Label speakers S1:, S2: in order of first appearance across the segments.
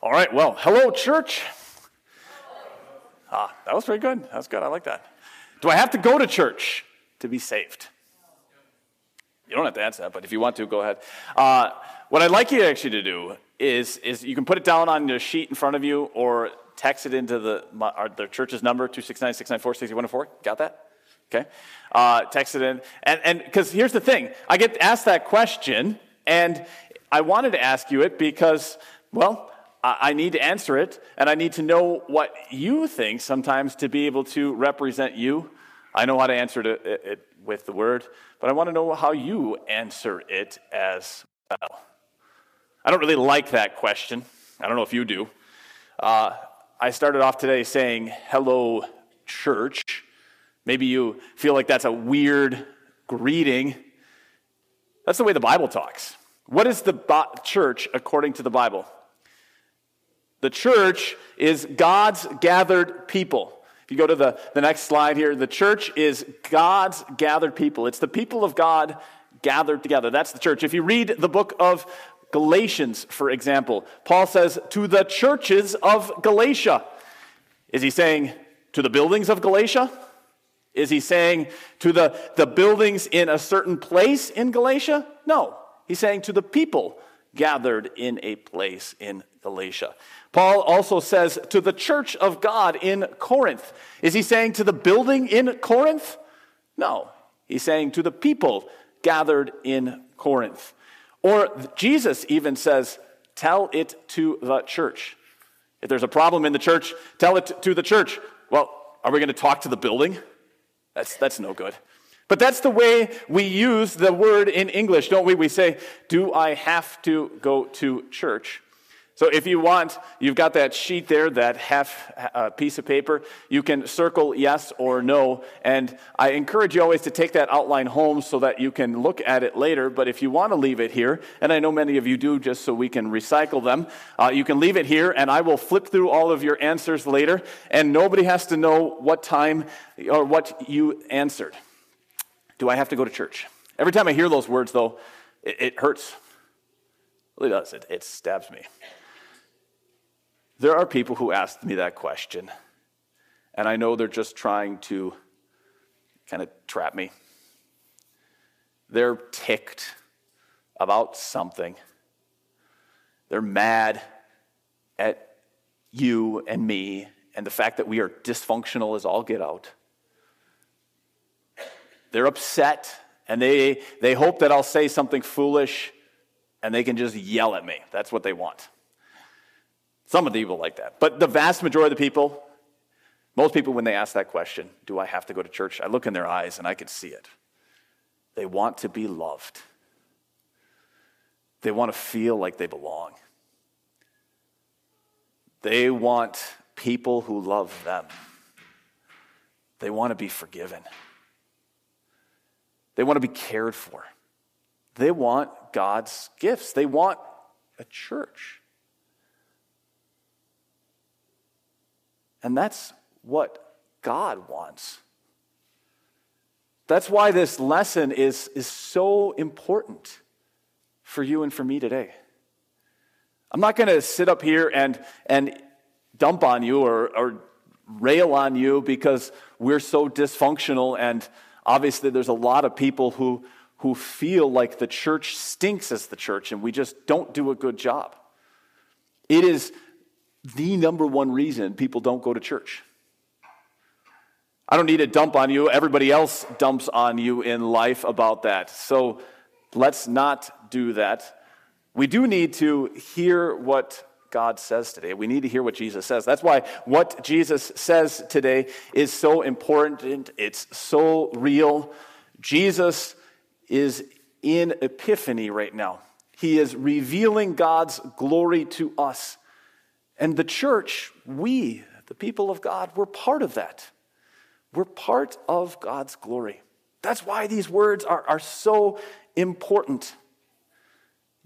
S1: All right, well, hello, church. Ah, that was pretty good. That was good. I like that. Do I have to go to church to be saved? You don't have to answer that, but if you want to, go ahead. Uh, what I'd like you actually to do is, is you can put it down on your sheet in front of you or text it into the, my, our, the church's number, 269 694 6104. Got that? Okay. Uh, text it in. And because here's the thing I get asked that question, and I wanted to ask you it because, well, I need to answer it, and I need to know what you think sometimes to be able to represent you. I know how to answer it, it, with the word, but I want to know how you answer it as well. I don't really like that question. I don't know if you do. Uh, I started off today saying, Hello, church. Maybe you feel like that's a weird greeting. That's the way the Bible talks. What is the church according to the Bible? The church is God's gathered people. If you go to the, the next slide here, the church is God's gathered people. It's the people of God gathered together. That's the church. If you read the book of Galatians, for example, Paul says, to the churches of Galatia. Is he saying to the buildings of Galatia? Is he saying to the, the buildings in a certain place in Galatia? No. He's saying to the people gathered in a place in Galatia. Paul also says to the church of God in Corinth. Is he saying to the building in Corinth? No. He's saying to the people gathered in Corinth. Or Jesus even says, tell it to the church. If there's a problem in the church, tell it to the church. Well, are we going to talk to the building? That's, that's no good. But that's the way we use the word in English, don't we? We say, Do I have to go to church? So if you want, you've got that sheet there, that half uh, piece of paper. You can circle yes or no. And I encourage you always to take that outline home so that you can look at it later. But if you want to leave it here, and I know many of you do just so we can recycle them, uh, you can leave it here and I will flip through all of your answers later. And nobody has to know what time or what you answered. Do I have to go to church? Every time I hear those words, though, it, it hurts. It really does. It, it stabs me. There are people who ask me that question, and I know they're just trying to kind of trap me. They're ticked about something. They're mad at you and me and the fact that we are dysfunctional as all get out. They're upset and they, they hope that I'll say something foolish and they can just yell at me. That's what they want. Some of the people like that. But the vast majority of the people, most people, when they ask that question, do I have to go to church? I look in their eyes and I can see it. They want to be loved, they want to feel like they belong. They want people who love them. They want to be forgiven. They want to be cared for. They want God's gifts. They want a church. And that's what God wants. That's why this lesson is, is so important for you and for me today. I'm not going to sit up here and, and dump on you or, or rail on you because we're so dysfunctional. And obviously, there's a lot of people who, who feel like the church stinks as the church and we just don't do a good job. It is the number one reason people don't go to church. I don't need to dump on you. Everybody else dumps on you in life about that. So let's not do that. We do need to hear what God says today. We need to hear what Jesus says. That's why what Jesus says today is so important. It's so real. Jesus is in epiphany right now. He is revealing God's glory to us. And the church, we, the people of God, we're part of that. We're part of God's glory. That's why these words are, are so important.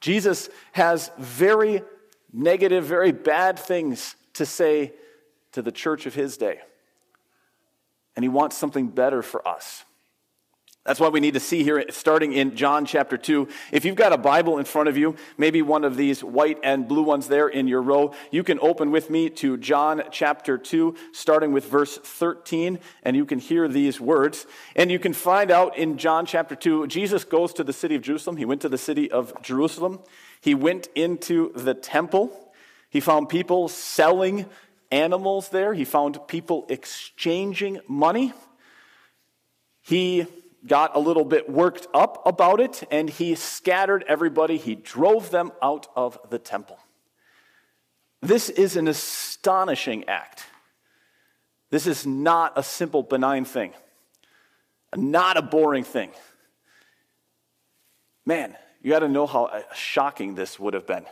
S1: Jesus has very negative, very bad things to say to the church of his day. And he wants something better for us. That's why we need to see here, starting in John chapter 2. If you've got a Bible in front of you, maybe one of these white and blue ones there in your row, you can open with me to John chapter 2, starting with verse 13, and you can hear these words. And you can find out in John chapter 2, Jesus goes to the city of Jerusalem. He went to the city of Jerusalem. He went into the temple. He found people selling animals there. He found people exchanging money. He got a little bit worked up about it and he scattered everybody. He drove them out of the temple. This is an astonishing act. This is not a simple, benign thing, not a boring thing. Man, you got to know how uh, shocking this would have been.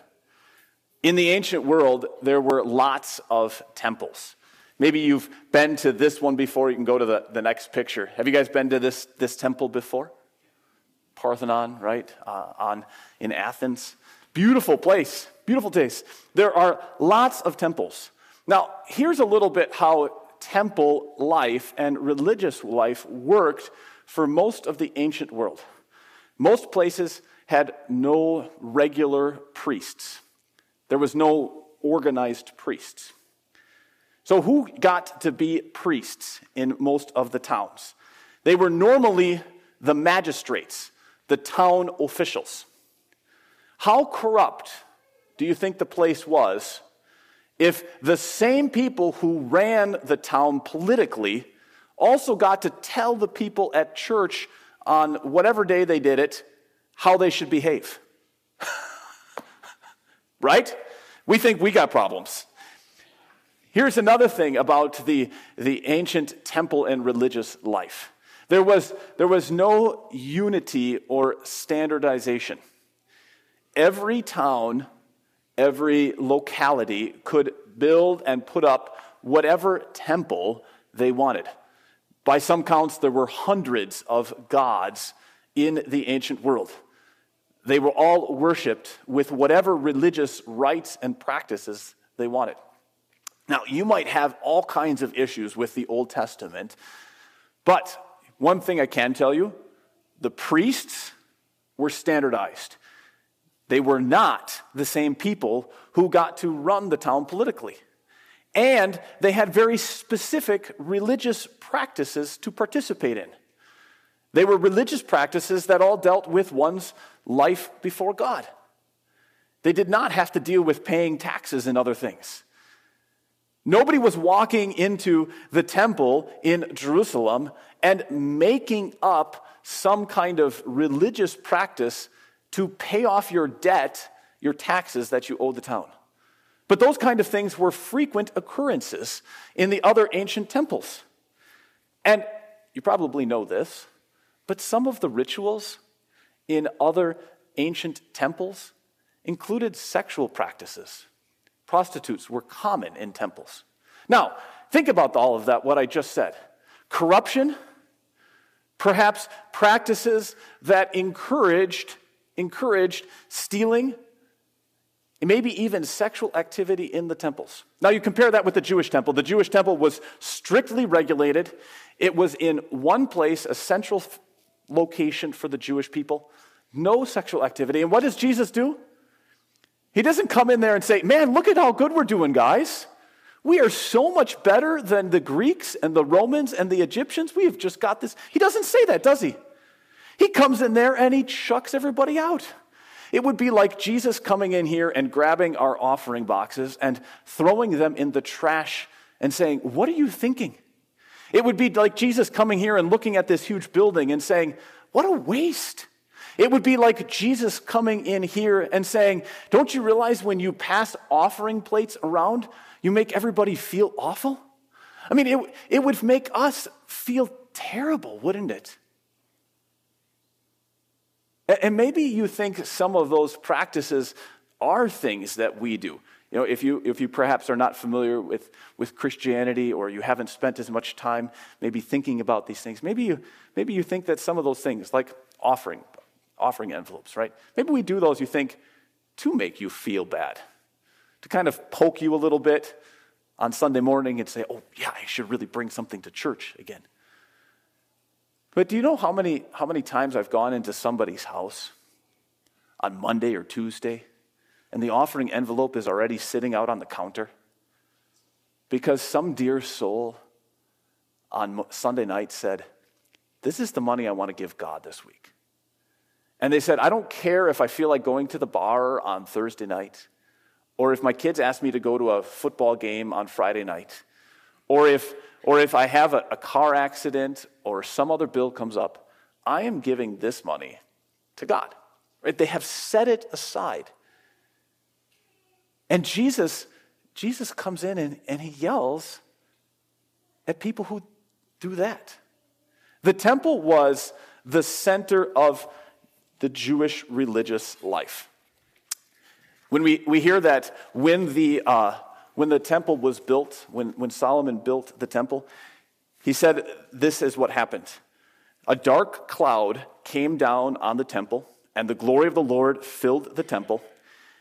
S1: In the ancient world, there were lots of temples. Maybe you've been to this one before. You can go to the, the next picture. Have you guys been to this, this temple before? Parthenon, right? Uh, on, in Athens. Beautiful place, beautiful place. There are lots of temples. Now, here's a little bit how temple life and religious life worked for most of the ancient world. Most places had no regular priests, there was no organized priests. So, who got to be priests in most of the towns? They were normally the magistrates, the town officials. How corrupt do you think the place was if the same people who ran the town politically also got to tell the people at church on whatever day they did it how they should behave? right? We think we got problems. Here's another thing about the, the ancient temple and religious life there was, there was no unity or standardization. Every town, every locality could build and put up whatever temple they wanted. By some counts, there were hundreds of gods in the ancient world. They were all worshiped with whatever religious rites and practices they wanted. Now, you might have all kinds of issues with the Old Testament, but one thing I can tell you the priests were standardized. They were not the same people who got to run the town politically. And they had very specific religious practices to participate in. They were religious practices that all dealt with one's life before God. They did not have to deal with paying taxes and other things. Nobody was walking into the temple in Jerusalem and making up some kind of religious practice to pay off your debt, your taxes that you owe the town. But those kind of things were frequent occurrences in the other ancient temples. And you probably know this, but some of the rituals in other ancient temples included sexual practices prostitutes were common in temples. Now, think about all of that, what I just said. Corruption, perhaps practices that encouraged, encouraged stealing, maybe even sexual activity in the temples. Now, you compare that with the Jewish temple. The Jewish temple was strictly regulated, it was in one place, a central location for the Jewish people. No sexual activity. And what does Jesus do? He doesn't come in there and say, Man, look at how good we're doing, guys. We are so much better than the Greeks and the Romans and the Egyptians. We have just got this. He doesn't say that, does he? He comes in there and he chucks everybody out. It would be like Jesus coming in here and grabbing our offering boxes and throwing them in the trash and saying, What are you thinking? It would be like Jesus coming here and looking at this huge building and saying, What a waste. It would be like Jesus coming in here and saying, Don't you realize when you pass offering plates around, you make everybody feel awful? I mean, it, it would make us feel terrible, wouldn't it? And maybe you think some of those practices are things that we do. You know, if you, if you perhaps are not familiar with, with Christianity or you haven't spent as much time maybe thinking about these things, maybe you, maybe you think that some of those things, like offering, offering envelopes, right? Maybe we do those, you think, to make you feel bad, to kind of poke you a little bit on Sunday morning and say, oh, yeah, I should really bring something to church again. But do you know how many, how many times I've gone into somebody's house on Monday or Tuesday and the offering envelope is already sitting out on the counter? Because some dear soul on Sunday night said, This is the money I want to give God this week. And they said, I don't care if I feel like going to the bar on Thursday night, or if my kids ask me to go to a football game on Friday night, or if, or if I have a, a car accident or some other bill comes up. I am giving this money to God. Right? They have set it aside. And Jesus, Jesus comes in and, and he yells at people who do that. The temple was the center of the Jewish religious life. When we, we hear that when the, uh, when the temple was built, when, when Solomon built the temple, he said, This is what happened. A dark cloud came down on the temple, and the glory of the Lord filled the temple.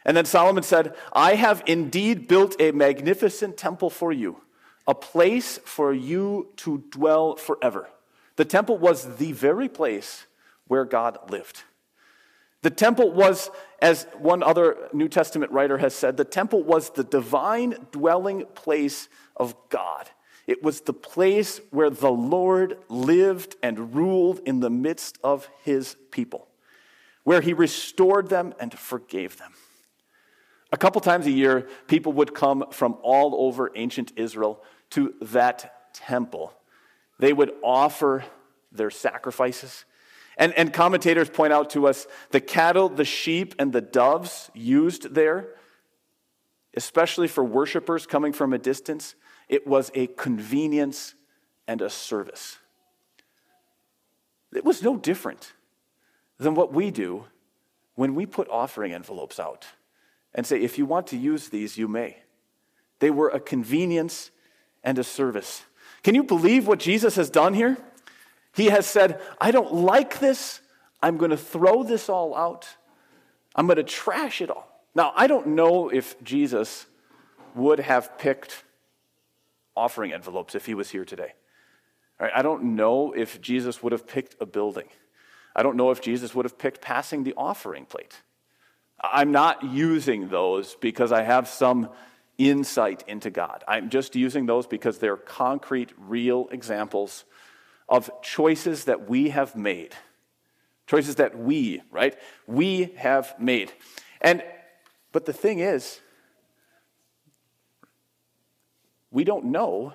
S1: And then Solomon said, I have indeed built a magnificent temple for you, a place for you to dwell forever. The temple was the very place where God lived. The temple was, as one other New Testament writer has said, the temple was the divine dwelling place of God. It was the place where the Lord lived and ruled in the midst of his people, where he restored them and forgave them. A couple times a year, people would come from all over ancient Israel to that temple. They would offer their sacrifices. And, and commentators point out to us the cattle, the sheep, and the doves used there, especially for worshipers coming from a distance, it was a convenience and a service. It was no different than what we do when we put offering envelopes out and say, if you want to use these, you may. They were a convenience and a service. Can you believe what Jesus has done here? He has said, I don't like this. I'm going to throw this all out. I'm going to trash it all. Now, I don't know if Jesus would have picked offering envelopes if he was here today. Right? I don't know if Jesus would have picked a building. I don't know if Jesus would have picked passing the offering plate. I'm not using those because I have some insight into God. I'm just using those because they're concrete, real examples of choices that we have made. Choices that we, right? We have made. And, but the thing is, we don't know.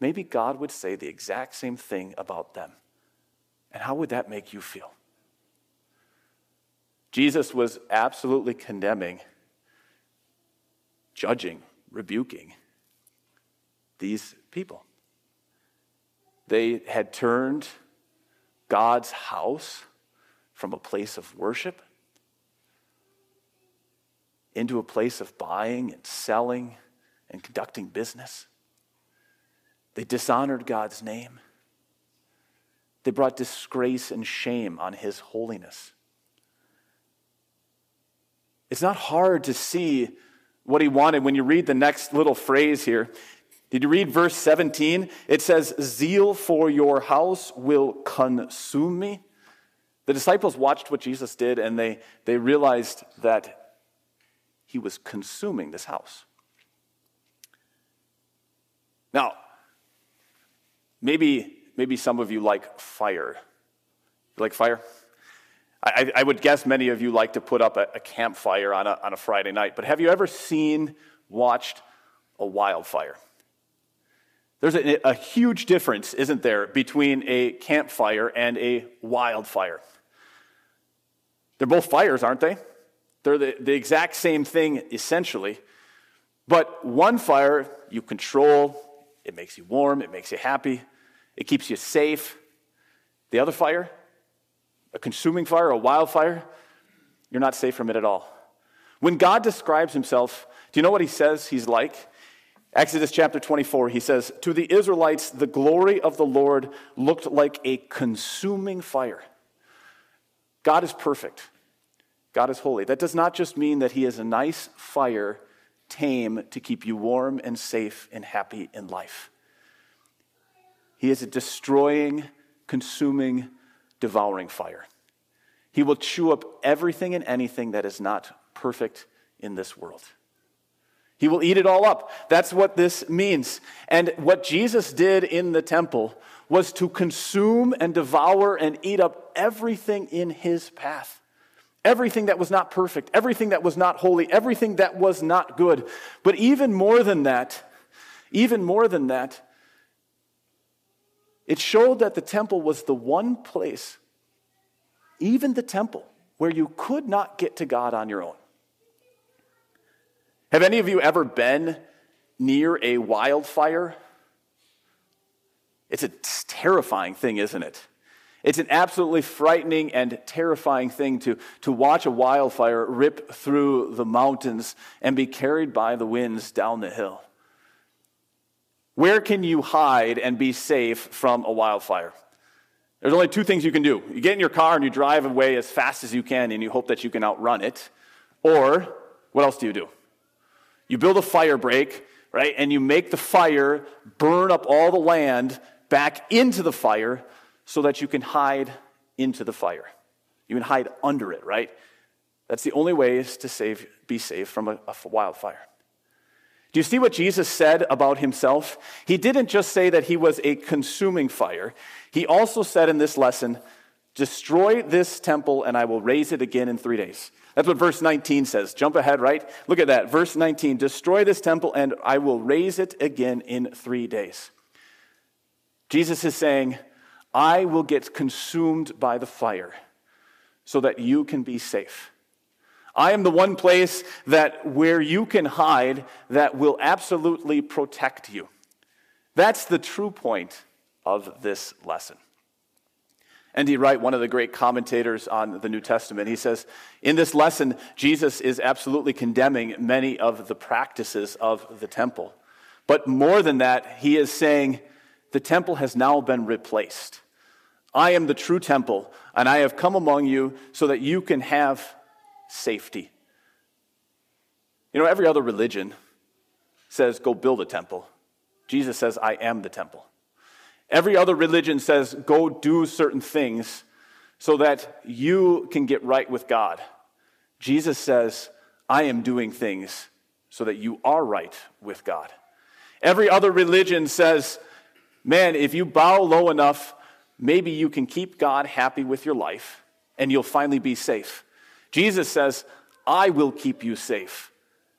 S1: Maybe God would say the exact same thing about them. And how would that make you feel? Jesus was absolutely condemning, judging, rebuking these people. They had turned God's house from a place of worship into a place of buying and selling and conducting business. They dishonored God's name. They brought disgrace and shame on his holiness. It's not hard to see what he wanted when you read the next little phrase here. Did you read verse 17? It says, Zeal for your house will consume me. The disciples watched what Jesus did and they, they realized that he was consuming this house. Now, maybe, maybe some of you like fire. You like fire? I, I would guess many of you like to put up a, a campfire on a, on a Friday night, but have you ever seen, watched a wildfire? There's a, a, huge difference, isn't there, between a campfire and a wildfire? They're both fires, aren't they? They're the, the exact same thing, essentially. But one fire you control, it makes you warm, it makes you happy, it keeps you safe. The other fire, a consuming fire, a wildfire, you're not safe from it at all. When God describes himself, do you know what he says he's like? Exodus chapter 24, he says, To the Israelites, the glory of the Lord looked like a consuming fire. God is perfect. God is holy. That does not just mean that he is a nice fire, tame to keep you warm and safe and happy in life. He is a destroying, consuming, devouring fire. He will chew up everything and anything that is not perfect in this world. He will eat it all up. That's what this means. And what Jesus did in the temple was to consume and devour and eat up everything in his path. Everything that was not perfect, everything that was not holy, everything that was not good. But even more than that, even more than that, it showed that the temple was the one place, even the temple, where you could not get to God on your own. Have any of you ever been near a wildfire? It's a terrifying thing, isn't it? It's an absolutely frightening and terrifying thing to, to watch a wildfire rip through the mountains and be carried by the winds down the hill. Where can you hide and be safe from a wildfire? There's only two things you can do. You get in your car and you drive away as fast as you can and you hope that you can outrun it. Or, what else do you do? You build a fire break, right? And you make the fire burn up all the land back into the fire so that you can hide into the fire. You can hide under it, right? That's the only way is to save, be saved from a, a wildfire. Do you see what Jesus said about himself? He didn't just say that he was a consuming fire. He also said in this lesson, Destroy this temple and I will raise it again in three days. That's what verse 19 says. Jump ahead, right? Look at that. Verse 19 Destroy this temple and I will raise it again in three days. Jesus is saying, I will get consumed by the fire so that you can be safe. I am the one place that where you can hide that will absolutely protect you. That's the true point of this lesson. N.T. Wright, one of the great commentators on the New Testament, he says, In this lesson, Jesus is absolutely condemning many of the practices of the temple. But more than that, he is saying, The temple has now been replaced. I am the true temple, and I have come among you so that you can have safety. You know, every other religion says, Go build a temple. Jesus says, I am the temple. Every other religion says, go do certain things so that you can get right with God. Jesus says, I am doing things so that you are right with God. Every other religion says, man, if you bow low enough, maybe you can keep God happy with your life and you'll finally be safe. Jesus says, I will keep you safe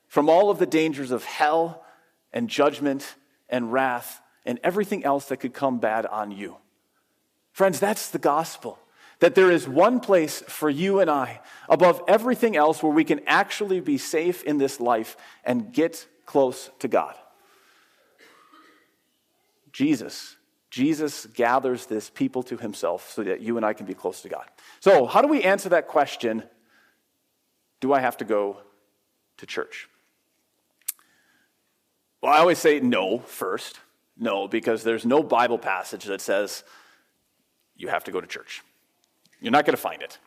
S1: from all of the dangers of hell and judgment and wrath and everything else that could come bad on you. Friends, that's the gospel. That there is one place for you and I above everything else where we can actually be safe in this life and get close to God. Jesus. Jesus gathers this people to himself so that you and I can be close to God. So, how do we answer that question? Do I have to go to church? Well, I always say no first. No, because there's no Bible passage that says you have to go to church. You're not going to find it.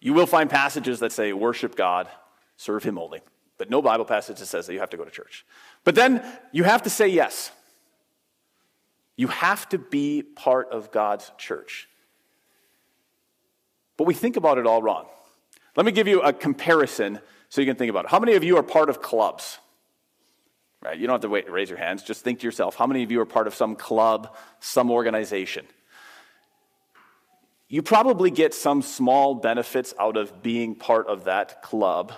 S1: You will find passages that say worship God, serve Him only, but no Bible passage that says that you have to go to church. But then you have to say yes. You have to be part of God's church. But we think about it all wrong. Let me give you a comparison so you can think about it. How many of you are part of clubs? Right? You don't have to wait, raise your hands. Just think to yourself how many of you are part of some club, some organization? You probably get some small benefits out of being part of that club.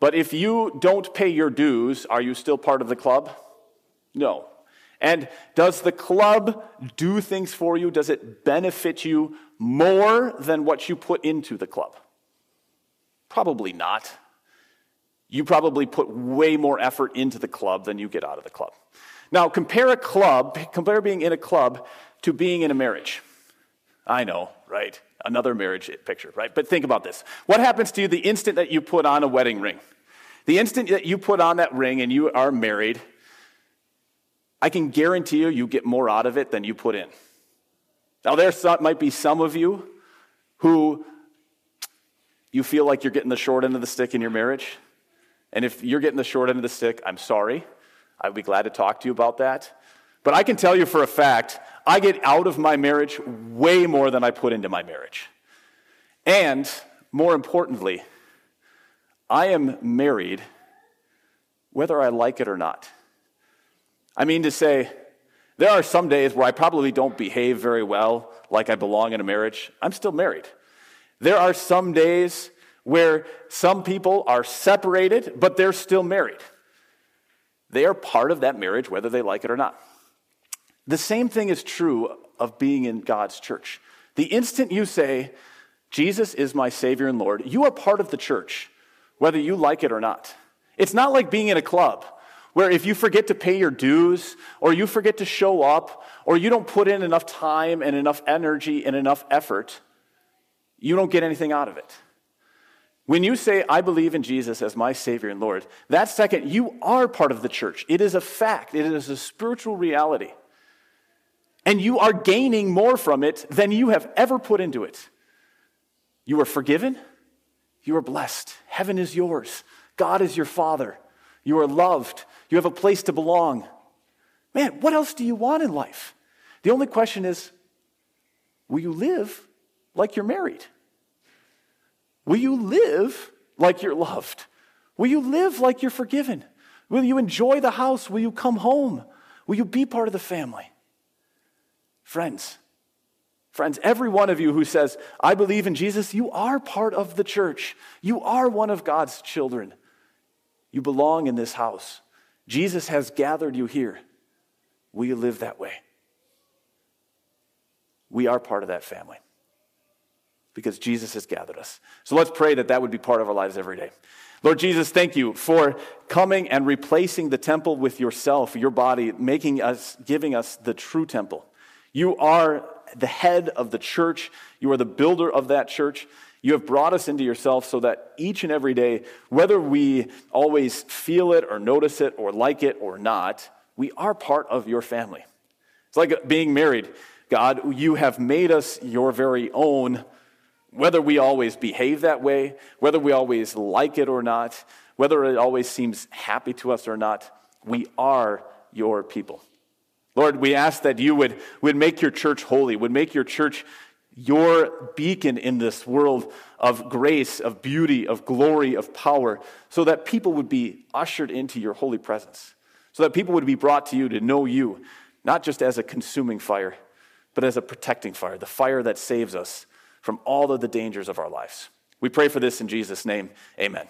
S1: But if you don't pay your dues, are you still part of the club? No. And does the club do things for you? Does it benefit you more than what you put into the club? Probably not you probably put way more effort into the club than you get out of the club. Now, compare a club, compare being in a club to being in a marriage. I know, right? Another marriage picture, right? But think about this. What happens to you the instant that you put on a wedding ring? The instant that you put on that ring and you are married, I can guarantee you, you get more out of it than you put in. Now, there might be some of you who you feel like you're getting the short end of the stick in your marriage. And if you're getting the short end of the stick, I'm sorry. I'd be glad to talk to you about that. But I can tell you for a fact, I get out of my marriage way more than I put into my marriage. And more importantly, I am married whether I like it or not. I mean to say, there are some days where I probably don't behave very well like I belong in a marriage. I'm still married. There are some days where some people are separated, but they're still married. They are part of that marriage, whether they like it or not. The same thing is true of being in God's church. The instant you say, Jesus is my Savior and Lord, you are part of the church, whether you like it or not. It's not like being in a club where if you forget to pay your dues, or you forget to show up, or you don't put in enough time and enough energy and enough effort, you don't get anything out of it. When you say, I believe in Jesus as my Savior and Lord, that second, you are part of the church. It is a fact, it is a spiritual reality. And you are gaining more from it than you have ever put into it. You are forgiven, you are blessed. Heaven is yours, God is your Father. You are loved, you have a place to belong. Man, what else do you want in life? The only question is will you live like you're married? Will you live like you're loved? Will you live like you're forgiven? Will you enjoy the house? Will you come home? Will you be part of the family? Friends, friends, every one of you who says, I believe in Jesus, you are part of the church. You are one of God's children. You belong in this house. Jesus has gathered you here. Will you live that way? We are part of that family because Jesus has gathered us. So let's pray that that would be part of our lives every day. Lord Jesus, thank you for coming and replacing the temple with yourself, your body, making us, giving us the true temple. You are the head of the church. You are the builder of that church. You have brought us into yourself so that each and every day, whether we always feel it or notice it or like it or not, we are part of your family. It's like being married. God, you have made us your very own whether we always behave that way, whether we always like it or not, whether it always seems happy to us or not, we are your people. Lord, we ask that you would, would make your church holy, would make your church your beacon in this world of grace, of beauty, of glory, of power, so that people would be ushered into your holy presence, so that people would be brought to you to know you, not just as a consuming fire, but as a protecting fire, the fire that saves us from all of the dangers of our lives. We pray for this in Jesus' name. Amen.